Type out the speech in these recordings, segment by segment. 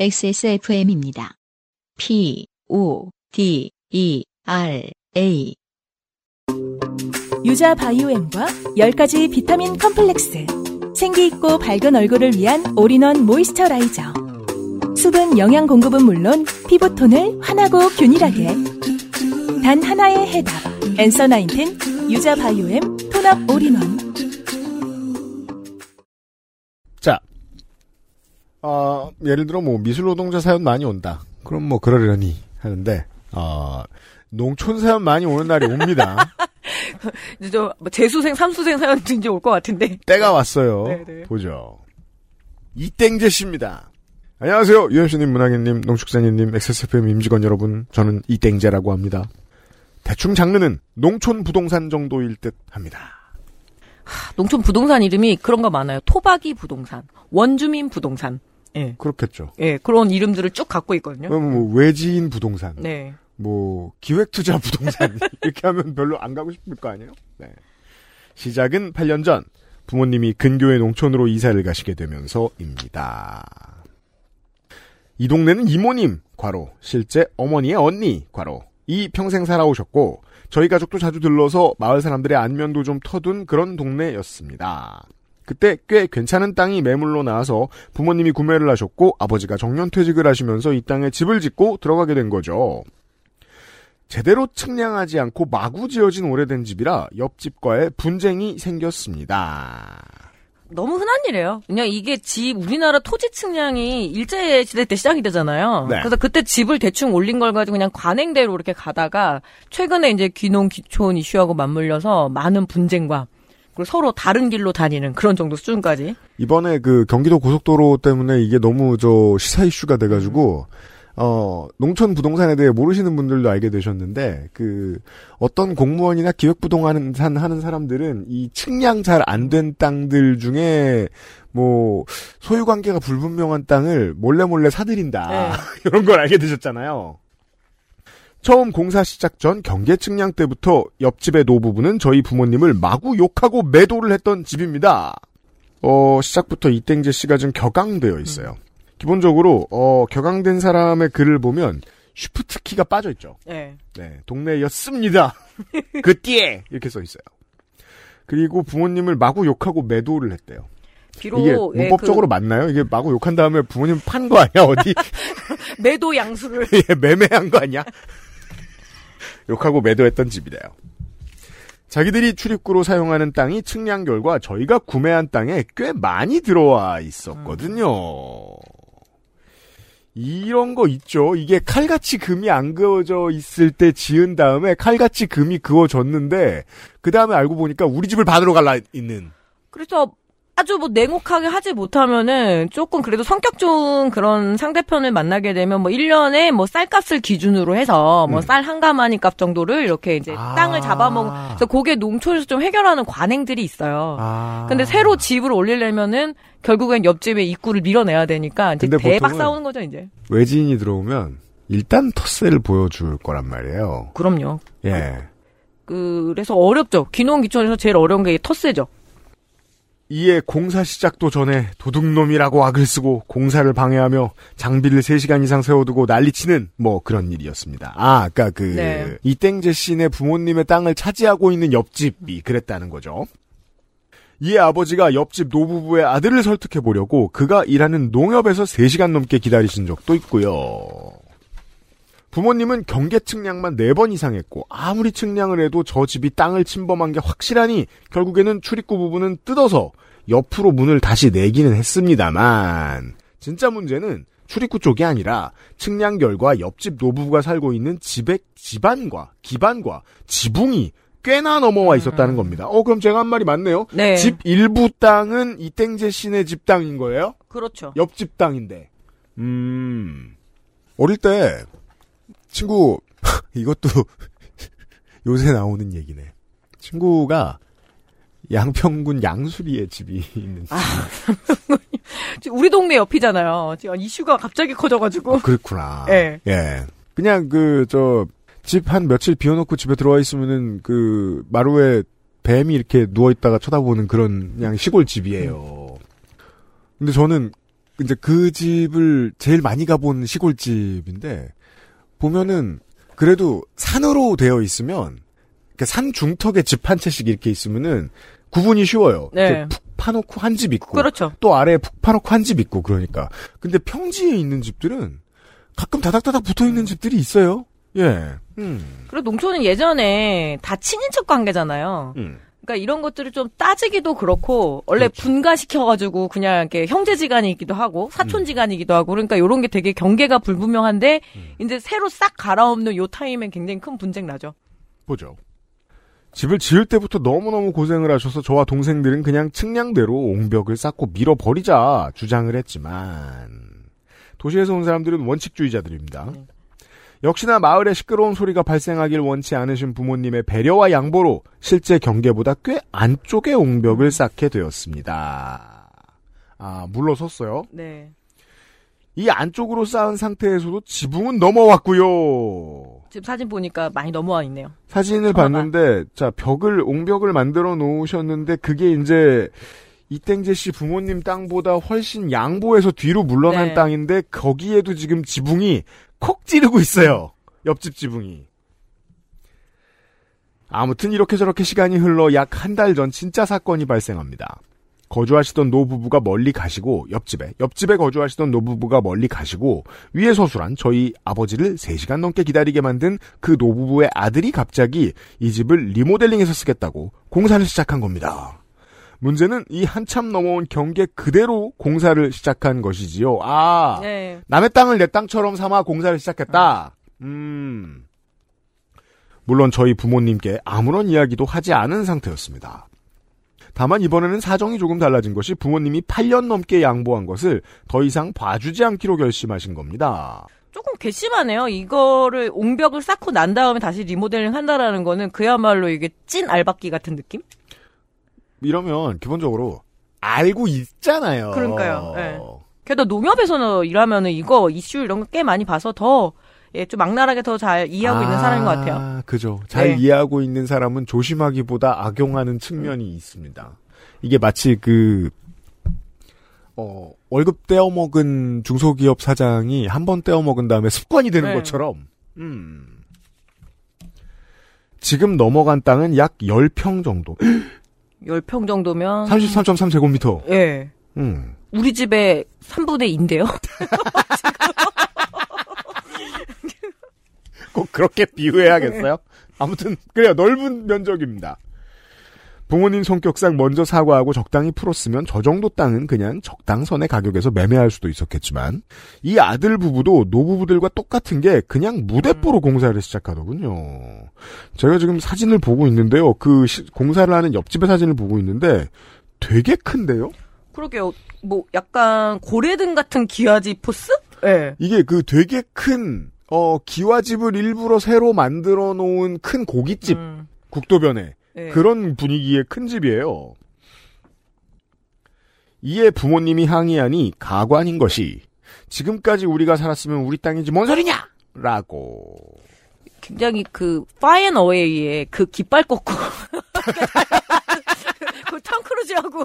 XSFM입니다. P, O, D, E, R, A. 유자 바이오엠과 10가지 비타민 컴플렉스. 생기 있고 밝은 얼굴을 위한 all-in-one moisturizer. 수분 영양 공급은 물론 피부톤을 환하고 균일하게. 단 하나의 해답. Answer Nineteen 유자 바이오엠 tone-up all-in-one. 어, 예를 들어 뭐 미술 노동자 사연 많이 온다. 그럼 뭐 그러려니 하는데 어, 농촌 사연 많이 오는 날이 옵니다. 이제 저 뭐, 재수생, 삼수생 사연 이제 올 것 같은데. 때가 왔어요. 네네. 보죠. 이땡재 씨입니다. 안녕하세요. 유현수님, 문학인님, 농축사님님, XSFM 임직원 여러분. 저는 이땡재라고 합니다. 대충 장르는 농촌 부동산 정도일 듯 합니다. 농촌 부동산 이름이 그런 거 많아요. 토박이 부동산, 원주민 부동산. 예. 그렇겠죠. 예, 그런 이름들을 쭉 갖고 있거든요. 뭐 외지인 부동산, 네. 뭐 기획투자 부동산 이렇게 하면 별로 안 가고 싶을 거 아니에요? 네. 시작은 8년 전 부모님이 근교의 농촌으로 이사를 가시게 되면서입니다. 이 동네는 이모님 과로 실제 어머니의 언니 과로 이 평생 살아오셨고 저희 가족도 자주 들러서 마을 사람들의 안면도 좀 터둔 그런 동네였습니다. 그때 꽤 괜찮은 땅이 매물로 나와서 부모님이 구매를 하셨고 아버지가 정년퇴직을 하시면서 이 땅에 집을 짓고 들어가게 된 거죠. 제대로 측량하지 않고 마구 지어진 오래된 집이라 옆집과의 분쟁이 생겼습니다. 너무 흔한 일이에요. 그냥 이게 집, 우리나라 토지 측량이 일제 시대 때 시작이 되잖아요. 네. 그래서 그때 집을 대충 올린 걸 가지고 그냥 관행대로 이렇게 가다가 최근에 이제 귀농, 귀촌 이슈하고 맞물려서 많은 분쟁과 그리고 서로 다른 길로 다니는 그런 정도 수준까지. 이번에 그 경기도 고속도로 때문에 이게 너무 저 시사 이슈가 돼가지고 어 농촌 부동산에 대해 모르시는 분들도 알게 되셨는데 그 어떤 공무원이나 기획부동산 하는 사람들은 이 측량 잘 안 된 땅들 중에 뭐 소유 관계가 불분명한 땅을 몰래 몰래 사들인다 네. 이런 걸 알게 되셨잖아요. 처음 공사 시작 전 경계 측량 때부터 옆집의 노부부는 저희 부모님을 마구 욕하고 매도를 했던 집입니다. 어, 시작부터 이땡재 씨가 좀 격앙되어 있어요. 기본적으로 어, 격앙된 사람의 글을 보면 쉬프트 키가 빠져 있죠. 네. 네, 동네였습니다. 그띠에 이렇게 써 있어요. 그리고 부모님을 마구 욕하고 매도를 했대요. 비록 이게 예, 문법적으로 맞나요? 이게 마구 욕한 다음에 부모님 판 거 아니야? 어디 그 매도 양수를 예, 매매한 거 아니야? 욕하고 매도했던 집이래요. 자기들이 출입구로 사용하는 땅이 측량 결과 저희가 구매한 땅에 꽤 많이 들어와 있었거든요. 이런 거 있죠. 이게 칼같이 금이 안 그어져 있을 때 지은 다음에 칼같이 금이 그어졌는데 그 다음에 알고 보니까 우리 집을 받으러 갈라 있는. 그래서 아주 뭐 냉혹하게 하지 못하면은 조금 그래도 성격 좋은 그런 상대편을 만나게 되면 뭐 1년에 뭐 쌀값을 기준으로 해서 뭐 음. 쌀한 가마니 값 정도를 이렇게 이제 아. 땅을 잡아먹은 그래서 그게 농촌에서 좀 해결하는 관행들이 있어요. 아. 근데 새로 집을 올리려면은 결국엔 옆집에 입구를 밀어내야 되니까 이제 대박 싸우는 거죠, 이제. 외지인이 들어오면 일단 텃세를 보여줄 거란 말이에요. 그럼요. 예. 그래서 어렵죠. 귀농귀촌에서 제일 어려운 게 텃세죠. 이에 공사 시작도 전에 도둑놈이라고 악을 쓰고 공사를 방해하며 장비를 3시간 이상 세워두고 난리치는 뭐 그런 일이었습니다. 아, 아까 그 네. 이땡재 씨네 부모님의 땅을 차지하고 있는 옆집이 그랬다는 거죠. 이에 아버지가 옆집 노부부의 아들을 설득해 보려고 그가 일하는 농협에서 3시간 넘게 기다리신 적도 있고요. 부모님은 경계 측량만 4번 이상 했고 아무리 측량을 해도 저 집이 땅을 침범한 게 확실하니 결국에는 출입구 부분은 뜯어서 옆으로 문을 다시 내기는 했습니다만 진짜 문제는 출입구 쪽이 아니라 측량 결과 옆집 노부부가 살고 있는 집의 집안과 기반과 지붕이 꽤나 넘어와 있었다는 겁니다. 어 그럼 제가 한 말이 맞네요. 네. 집 일부 땅은 이땡재 씨네 집 땅인 거예요? 그렇죠. 옆집 땅인데. 음. 어릴 때 친구 이것도 요새 나오는 얘기네. 친구가 양평군 양수리에 집이 있는. 아. 우리 동네 옆이잖아요. 지금 이슈가 갑자기 커져가지고. 아, 그렇구나. 예. 예. 그냥 그 저 집 한 며칠 비워놓고 집에 들어와 있으면은 그 마루에 뱀이 이렇게 누워 있다가 쳐다보는 그런 그냥 시골 집이에요. 근데 저는 이제 그 집을 제일 많이 가본 시골 집인데 보면은 그래도 산으로 되어 있으면 이렇게 산 중턱에 집 한 채씩 이렇게 있으면은 구분이 쉬워요. 네. 푹 파놓고 한 집 있고 그렇죠. 또 아래에 푹 파놓고 한 집 있고 그러니까. 근데 평지에 있는 집들은 가끔 다닥다닥 붙어 있는 집들이 있어요. 예. 음. 그리고 농촌은 예전에 다 친인척 관계잖아요. 음. 그러니까 이런 것들을 좀 따지기도 그렇고 원래 그렇죠. 분가시켜가지고 그냥 이렇게 형제지간이기도 하고 사촌지간이기도 하고 그러니까 이런 게 되게 경계가 불분명한데 음. 이제 새로 싹 갈아엎는 요 타임엔 굉장히 큰 분쟁 나죠. 보죠. 집을 지을 때부터 너무너무 고생을 하셔서 저와 동생들은 그냥 측량대로 옹벽을 쌓고 밀어버리자 주장을 했지만 도시에서 온 사람들은 원칙주의자들입니다. 네. 역시나 마을에 시끄러운 소리가 발생하길 원치 않으신 부모님의 배려와 양보로 실제 경계보다 꽤 안쪽에 옹벽을 쌓게 되었습니다. 아, 물러섰어요. 네. 이 안쪽으로 쌓은 상태에서도 지붕은 넘어왔고요. 지금 사진 보니까 많이 넘어와 있네요. 사진을 천하가. 봤는데 자 벽을 옹벽을 만들어 놓으셨는데 그게 이제 이땡재 씨 부모님 땅보다 훨씬 양보해서 뒤로 물러난 네. 땅인데 거기에도 지금 지붕이 콕 찌르고 있어요. 옆집 지붕이. 아무튼 이렇게 저렇게 시간이 흘러 약 한 달 전 진짜 사건이 발생합니다. 거주하시던 노부부가 멀리 가시고 옆집에 옆집에 거주하시던 노부부가 멀리 가시고 위에 서술한 저희 아버지를 3시간 넘게 기다리게 만든 그 노부부의 아들이 갑자기 이 집을 리모델링해서 쓰겠다고 공사를 시작한 겁니다. 문제는 이 한참 넘어온 경계 그대로 공사를 시작한 것이지요. 아, 네. 남의 땅을 내 땅처럼 삼아 공사를 시작했다. 음. 물론 저희 부모님께 아무런 이야기도 하지 않은 상태였습니다. 다만 이번에는 사정이 조금 달라진 것이 부모님이 8년 넘게 양보한 것을 더 이상 봐주지 않기로 결심하신 겁니다. 조금 괘씸하네요. 이거를 옹벽을 쌓고 난 다음에 다시 리모델링 한다라는 거는 그야말로 이게 찐 알박기 같은 느낌? 이러면 기본적으로 알고 있잖아요. 그러니까요. 네. 게다가 농협에서는 일하면은 이거 이슈 이런 거 꽤 많이 봐서 더, 예, 좀 악랄하게 더 잘 이해하고 있는 사람인 것 같아요. 아, 그죠. 잘 네. 이해하고 있는 사람은 조심하기보다 악용하는 측면이 있습니다. 이게 마치 그, 어, 월급 떼어먹은 중소기업 사장이 한 번 떼어먹은 다음에 습관이 되는 네. 것처럼, 음. 지금 넘어간 땅은 약 10평 정도. 10평 정도면. 33.3제곱미터. 예. 음. 우리 집의 3분의 2인데요. 꼭 그렇게 비유해야겠어요? 아무튼 그래요. 넓은 면적입니다. 부모님 성격상 먼저 사과하고 적당히 풀었으면 저 정도 땅은 그냥 적당선의 가격에서 매매할 수도 있었겠지만 이 아들 부부도 노부부들과 똑같은 게 그냥 무대뽀로 공사를 시작하더군요. 제가 지금 사진을 보고 있는데요. 그 시- 공사를 하는 옆집의 사진을 보고 있는데 되게 큰데요? 그러게요. 뭐, 약간 고래등 같은 기와집 force? 예. 이게 그 되게 큰 어, 기와집을 일부러 새로 만들어 놓은 큰 고깃집 음, 국도변에 예. 그런 분위기의 큰 집이에요. 이에 부모님이 항의하니 가관인 것이 지금까지 우리가 살았으면 우리 땅이지 뭔 소리냐! 라고. 굉장히 그, 파이앤 어웨이의 그 깃발 꽂고. 그 톰 크루즈하고.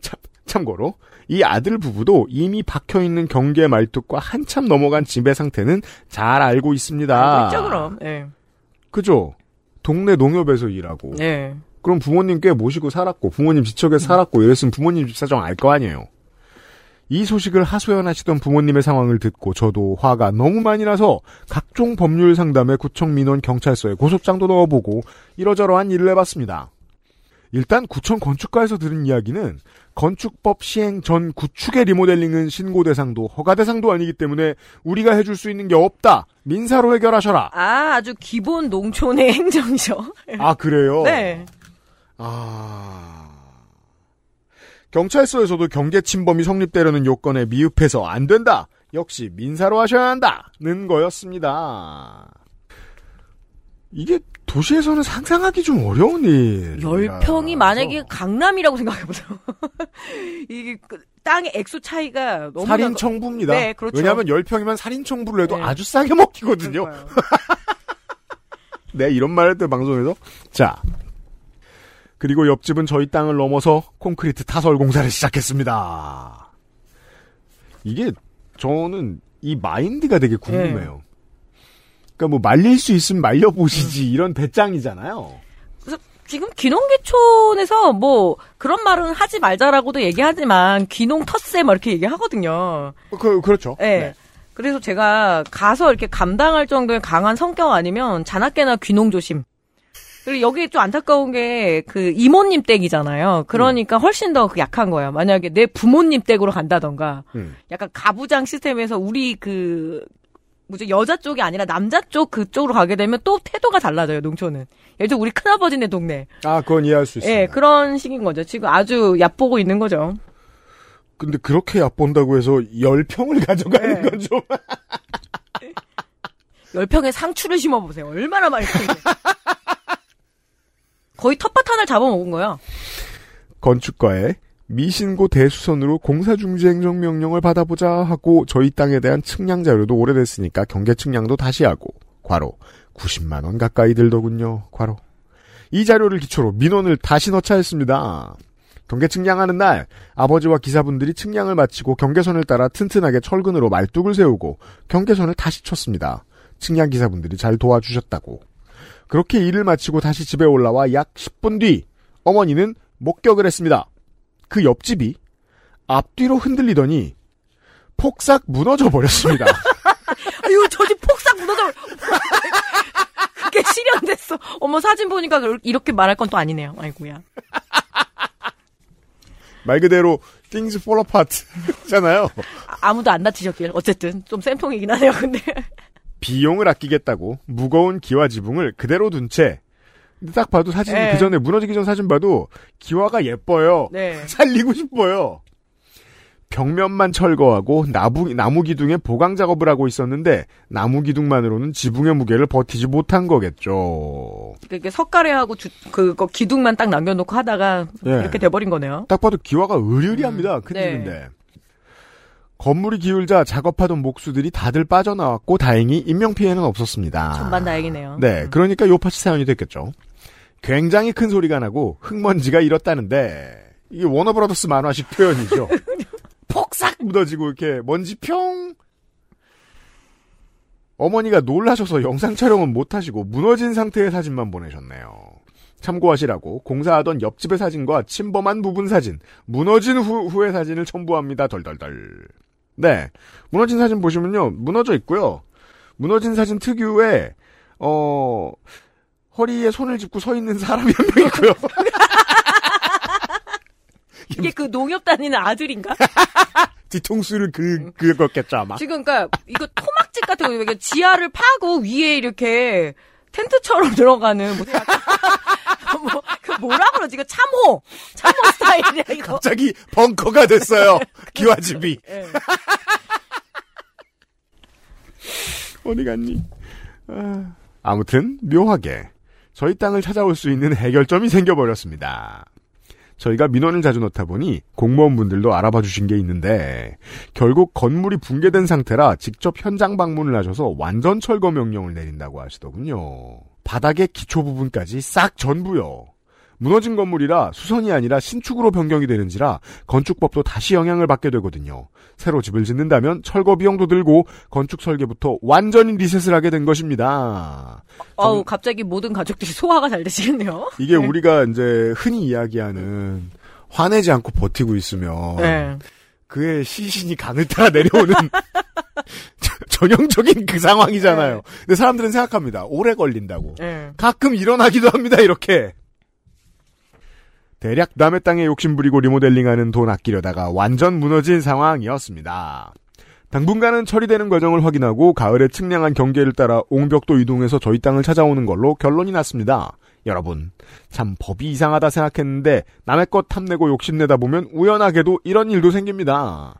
참, 참고로 이 아들 부부도 이미 박혀있는 경계 말뚝과 한참 넘어간 집의 상태는 잘 알고 있습니다. 있죠, 그럼. 예. 그죠? 동네 농협에서 일하고. 예. 그럼 부모님 꽤 모시고 살았고 부모님 지척에 살았고 이랬으면 부모님 집 사정 알 거 아니에요. 이 소식을 하소연하시던 부모님의 상황을 듣고 저도 화가 너무 많이 나서 각종 법률 상담에 구청 민원 경찰서에 고소장도 넣어보고 이러저러한 일을 해봤습니다. 일단 구청 건축가에서 들은 이야기는 건축법 시행 전 구축의 리모델링은 신고 대상도 허가 대상도 아니기 때문에 우리가 해줄 수 있는 게 없다. 민사로 해결하셔라. 아, 아주 기본 농촌의 행정이죠. 아 그래요? 네. 아. 경찰서에서도 경계 침범이 성립되려는 요건에 미흡해서 안 된다. 역시 민사로 하셔야 한다는 거였습니다. 이게 도시에서는 상상하기 좀 어려운 일. 열 평이 만약에 강남이라고 생각해보세요. 이게 그 땅의 액수 차이가 너무 살인 청부입니다. 네, 그렇죠. 왜냐하면 열 평이면 살인 청부를 해도 네. 아주 싸게 먹히거든요. 네, 이런 말할 때 방송에서. 자. 그리고 옆집은 저희 땅을 넘어서 콘크리트 타설 공사를 시작했습니다. 이게 저는 이 마인드가 되게 궁금해요. 그러니까 뭐 말릴 수 있으면 말려보시지 이런 배짱이잖아요. 지금 귀농계촌에서 뭐 그런 말은 하지 말자라고도 얘기하지만 귀농 텃세 막 이렇게 얘기하거든요. 그, 그렇죠. 예. 그래서 제가 가서 이렇게 감당할 정도의 강한 성격 아니면 자나깨나 귀농 조심. 그리고 여기 좀 안타까운 게 그 이모님 댁이잖아요. 그러니까 훨씬 더 약한 거예요. 만약에 내 부모님 댁으로 간다던가 음. 약간 가부장 시스템에서 우리 그 뭐죠 여자 쪽이 아니라 남자 쪽 그쪽으로 가게 되면 또 태도가 달라져요 농촌은. 예를 들어 우리 큰아버지네 동네. 아, 그건 이해할 수 있습니다. 예, 그런 식인 거죠. 지금 아주 얕보고 있는 거죠. 근데 그렇게 얕본다고 해서 열평을 가져가는 네. 건 좀. 열평에 상추를 심어보세요. 얼마나 맛있는지. 거의 텃밭 하나를 잡아먹은 거야. 건축과에 미신고 대수선으로 공사중지 행정명령을 받아보자 하고 저희 땅에 대한 측량 자료도 오래됐으니까 경계 측량도 다시 하고 과로 90만 원 가까이 들더군요. 과로. 이 자료를 기초로 민원을 다시 넣자 했습니다. 경계 측량하는 날 아버지와 기사분들이 측량을 마치고 경계선을 따라 튼튼하게 철근으로 말뚝을 세우고 경계선을 다시 쳤습니다. 측량 기사분들이 잘 도와주셨다고. 그렇게 일을 마치고 다시 집에 올라와 약 10분 뒤 어머니는 목격을 했습니다. 그 옆집이 앞뒤로 흔들리더니 폭삭 무너져 버렸습니다. 아유, 저 집 폭삭 무너져. 그게 실현됐어. 어머, 사진 보니까 이렇게 말할 건 또 아니네요. 아이고야. 말 그대로 things fall apart잖아요. 아, 아무도 안 다치셨길. 어쨌든, 좀 쌤통이긴 하네요, 근데. 비용을 아끼겠다고 무거운 기와 지붕을 그대로 둔 채. 딱 봐도 사진 네. 그 전에 무너지기 전 사진 봐도 기와가 예뻐요. 네. 살리고 싶어요. 벽면만 철거하고 나무, 나무 기둥에 보강 작업을 하고 있었는데 나무 기둥만으로는 지붕의 무게를 버티지 못한 거겠죠. 이렇게 석가래하고 주, 그거 기둥만 딱 남겨놓고 하다가 예. 이렇게 돼버린 거네요. 딱 봐도 기와가 의리의리합니다. 음, 큰일인데. 건물이 기울자 작업하던 목수들이 다들 빠져나왔고 다행히 인명피해는 없었습니다. 전반 다행이네요. 네, 그러니까 요파시 사연이 됐겠죠. 굉장히 큰 소리가 나고 흙먼지가 일었다는데 이게 워너브라더스 만화식 표현이죠. 폭삭 묻어지고 이렇게 먼지 평. 어머니가 놀라셔서 영상 촬영은 못하시고 무너진 상태의 사진만 보내셨네요. 참고하시라고 공사하던 옆집의 사진과 침범한 부분 사진, 무너진 후, 후의 사진을 첨부합니다. 덜덜덜. 네. 무너진 사진 보시면요. 무너져 있고요. 무너진 사진 특유의 어 허리에 손을 짚고 서 있는 사람이 한 명 있고요. 이게 그 농협 다니는 아들인가? 뒤통수를 그 그거겠죠 아마. 지금 그러니까 이거 토막집 같은 거 이렇게 지하를 파고 위에 이렇게 텐트처럼 들어가는 뭐 뭐, 그 뭐라 그러지? 이거 참호! 참호 스타일이야, 이거. 갑자기 벙커가 됐어요. 기와집이. 예. 어디 갔니? 아, 아무튼 묘하게 저희 땅을 찾아올 수 있는 해결점이 생겨버렸습니다. 저희가 민원을 자주 넣다 보니 공무원분들도 알아봐 주신 게 있는데 결국 건물이 붕괴된 상태라 직접 현장 방문을 하셔서 완전 철거 명령을 내린다고 하시더군요. 바닥의 기초 부분까지 싹 전부요. 무너진 건물이라 수선이 아니라 신축으로 변경이 되는지라 건축법도 다시 영향을 받게 되거든요. 새로 집을 짓는다면 철거 비용도 들고 건축 설계부터 완전히 리셋을 하게 된 것입니다. 어우, 갑자기 모든 가족들이 소화가 잘 되시겠네요. 이게 우리가 이제 흔히 이야기하는 화내지 않고 버티고 있으면 네. 그의 시신이 강을 따라 내려오는 저- 전형적인 그 상황이잖아요. 근데 사람들은 생각합니다. 오래 걸린다고. 네. 가끔 일어나기도 합니다. 이렇게. 대략 남의 땅에 욕심부리고 리모델링하는 돈 아끼려다가 완전 무너진 상황이었습니다. 당분간은 처리되는 과정을 확인하고 가을에 측량한 경계를 따라 옹벽도 이동해서 저희 땅을 찾아오는 걸로 결론이 났습니다. 여러분, 참 법이 이상하다 생각했는데 남의 것 탐내고 욕심내다 보면 우연하게도 이런 일도 생깁니다.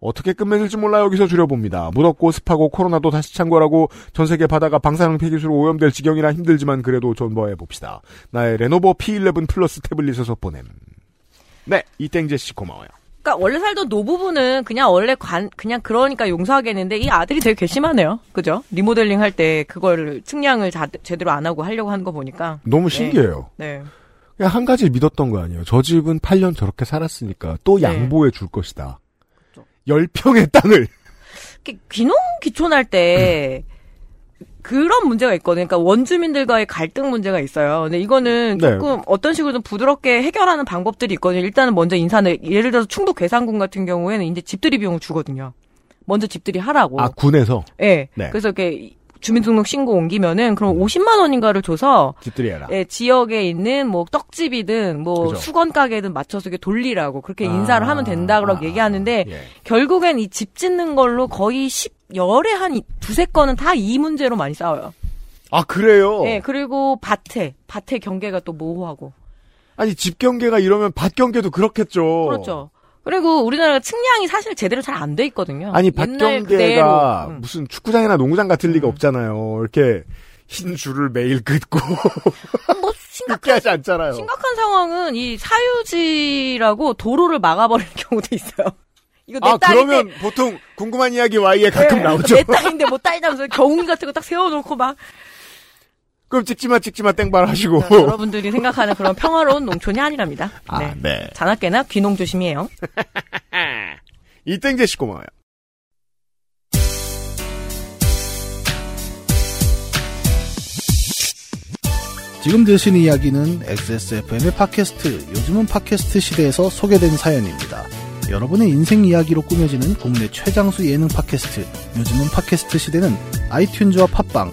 어떻게 끝맺을지 몰라 여기서 줄여봅니다. 무덥고 습하고 코로나도 다시 창궐하고 전 세계 바다가 방사능 폐기수로 오염될 지경이라 힘들지만 그래도 존버해 봅시다. 나의 레노버 P11 플러스 태블릿에서 보냄. 네, 이땡제 씨 고마워요. 그러니까 원래 살던 노부부는 그냥 원래 관 그냥 그러니까 용서하겠는데 이 아들이 되게 괘씸하네요. 그죠? 리모델링 할 때 그걸 측량을 자- 제대로 안 하고 하려고 하는 거 보니까 너무 신기해요. 네. 그냥 한 가지 믿었던 거 아니에요. 저 집은 8년 저렇게 살았으니까 또 네. 양보해 줄 것이다. 그렇죠. 10평의 땅을. 귀농 귀촌할 때 그런 문제가 있거든요. 그러니까 원주민들과의 갈등 문제가 있어요. 근데 이거는 네. 조금 어떤 식으로든 부드럽게 해결하는 방법들이 있거든요. 일단은 먼저 인사는 예를 들어서 충북 괴산군 같은 경우에는 이제 집들이 비용을 주거든요. 먼저 집들이 하라고. 아, 군에서 예. 네. 그래서 이렇게 주민등록 신고 옮기면은 그럼 50만 원인가를 줘서 집들이 해라. 예, 지역에 있는 뭐 떡집이든 뭐 그죠. 수건 가게든 맞춰서 이렇게 돌리라고 그렇게 아, 인사를 하면 된다고 아, 얘기하는데 예. 결국엔 이 집 짓는 걸로 거의 10, 열에 한 이- 두세 건은 다 이 문제로 많이 싸워요. 아, 그래요? 예, 그리고 밭에, 밭의 경계가 또 모호하고. 아니, 집 경계가 이러면 밭 경계도 그렇겠죠. 그렇죠. 그리고 우리나라가 측량이 사실 제대로 잘 안 돼 있거든요. 아니, 그대로. 음. 무슨 축구장이나 농구장 같을 리가 없잖아요. 이렇게 흰 줄을 매일 긋고 뭐 심각한, 하지 않잖아요. 심각한 상황은 이 사유지라고 도로를 막아버리는 경우도 있어요. 이거 내 아, 딸인데 그러면 보통 궁금한 이야기 Y에 가끔 네, 나오죠. 내 딸인데 뭐 딸이라면서 경운 같은 거 딱 세워놓고 막 그럼 찍지마, 찍지마 땡발 하시고. 자, 여러분들이 생각하는 그런 평화로운 농촌이 아니랍니다. 아, 네. 네. 자나깨나 귀농 조심이에요. 이땡제 씨 고마워요. 지금 들으신 이야기는 XSFM의 팟캐스트, 요즘은 팟캐스트 시대에서 소개된 사연입니다. 여러분의 인생 이야기로 꾸며지는 국내 최장수 예능 팟캐스트, 요즘은 팟캐스트 시대는 아이튠즈와 팟빵,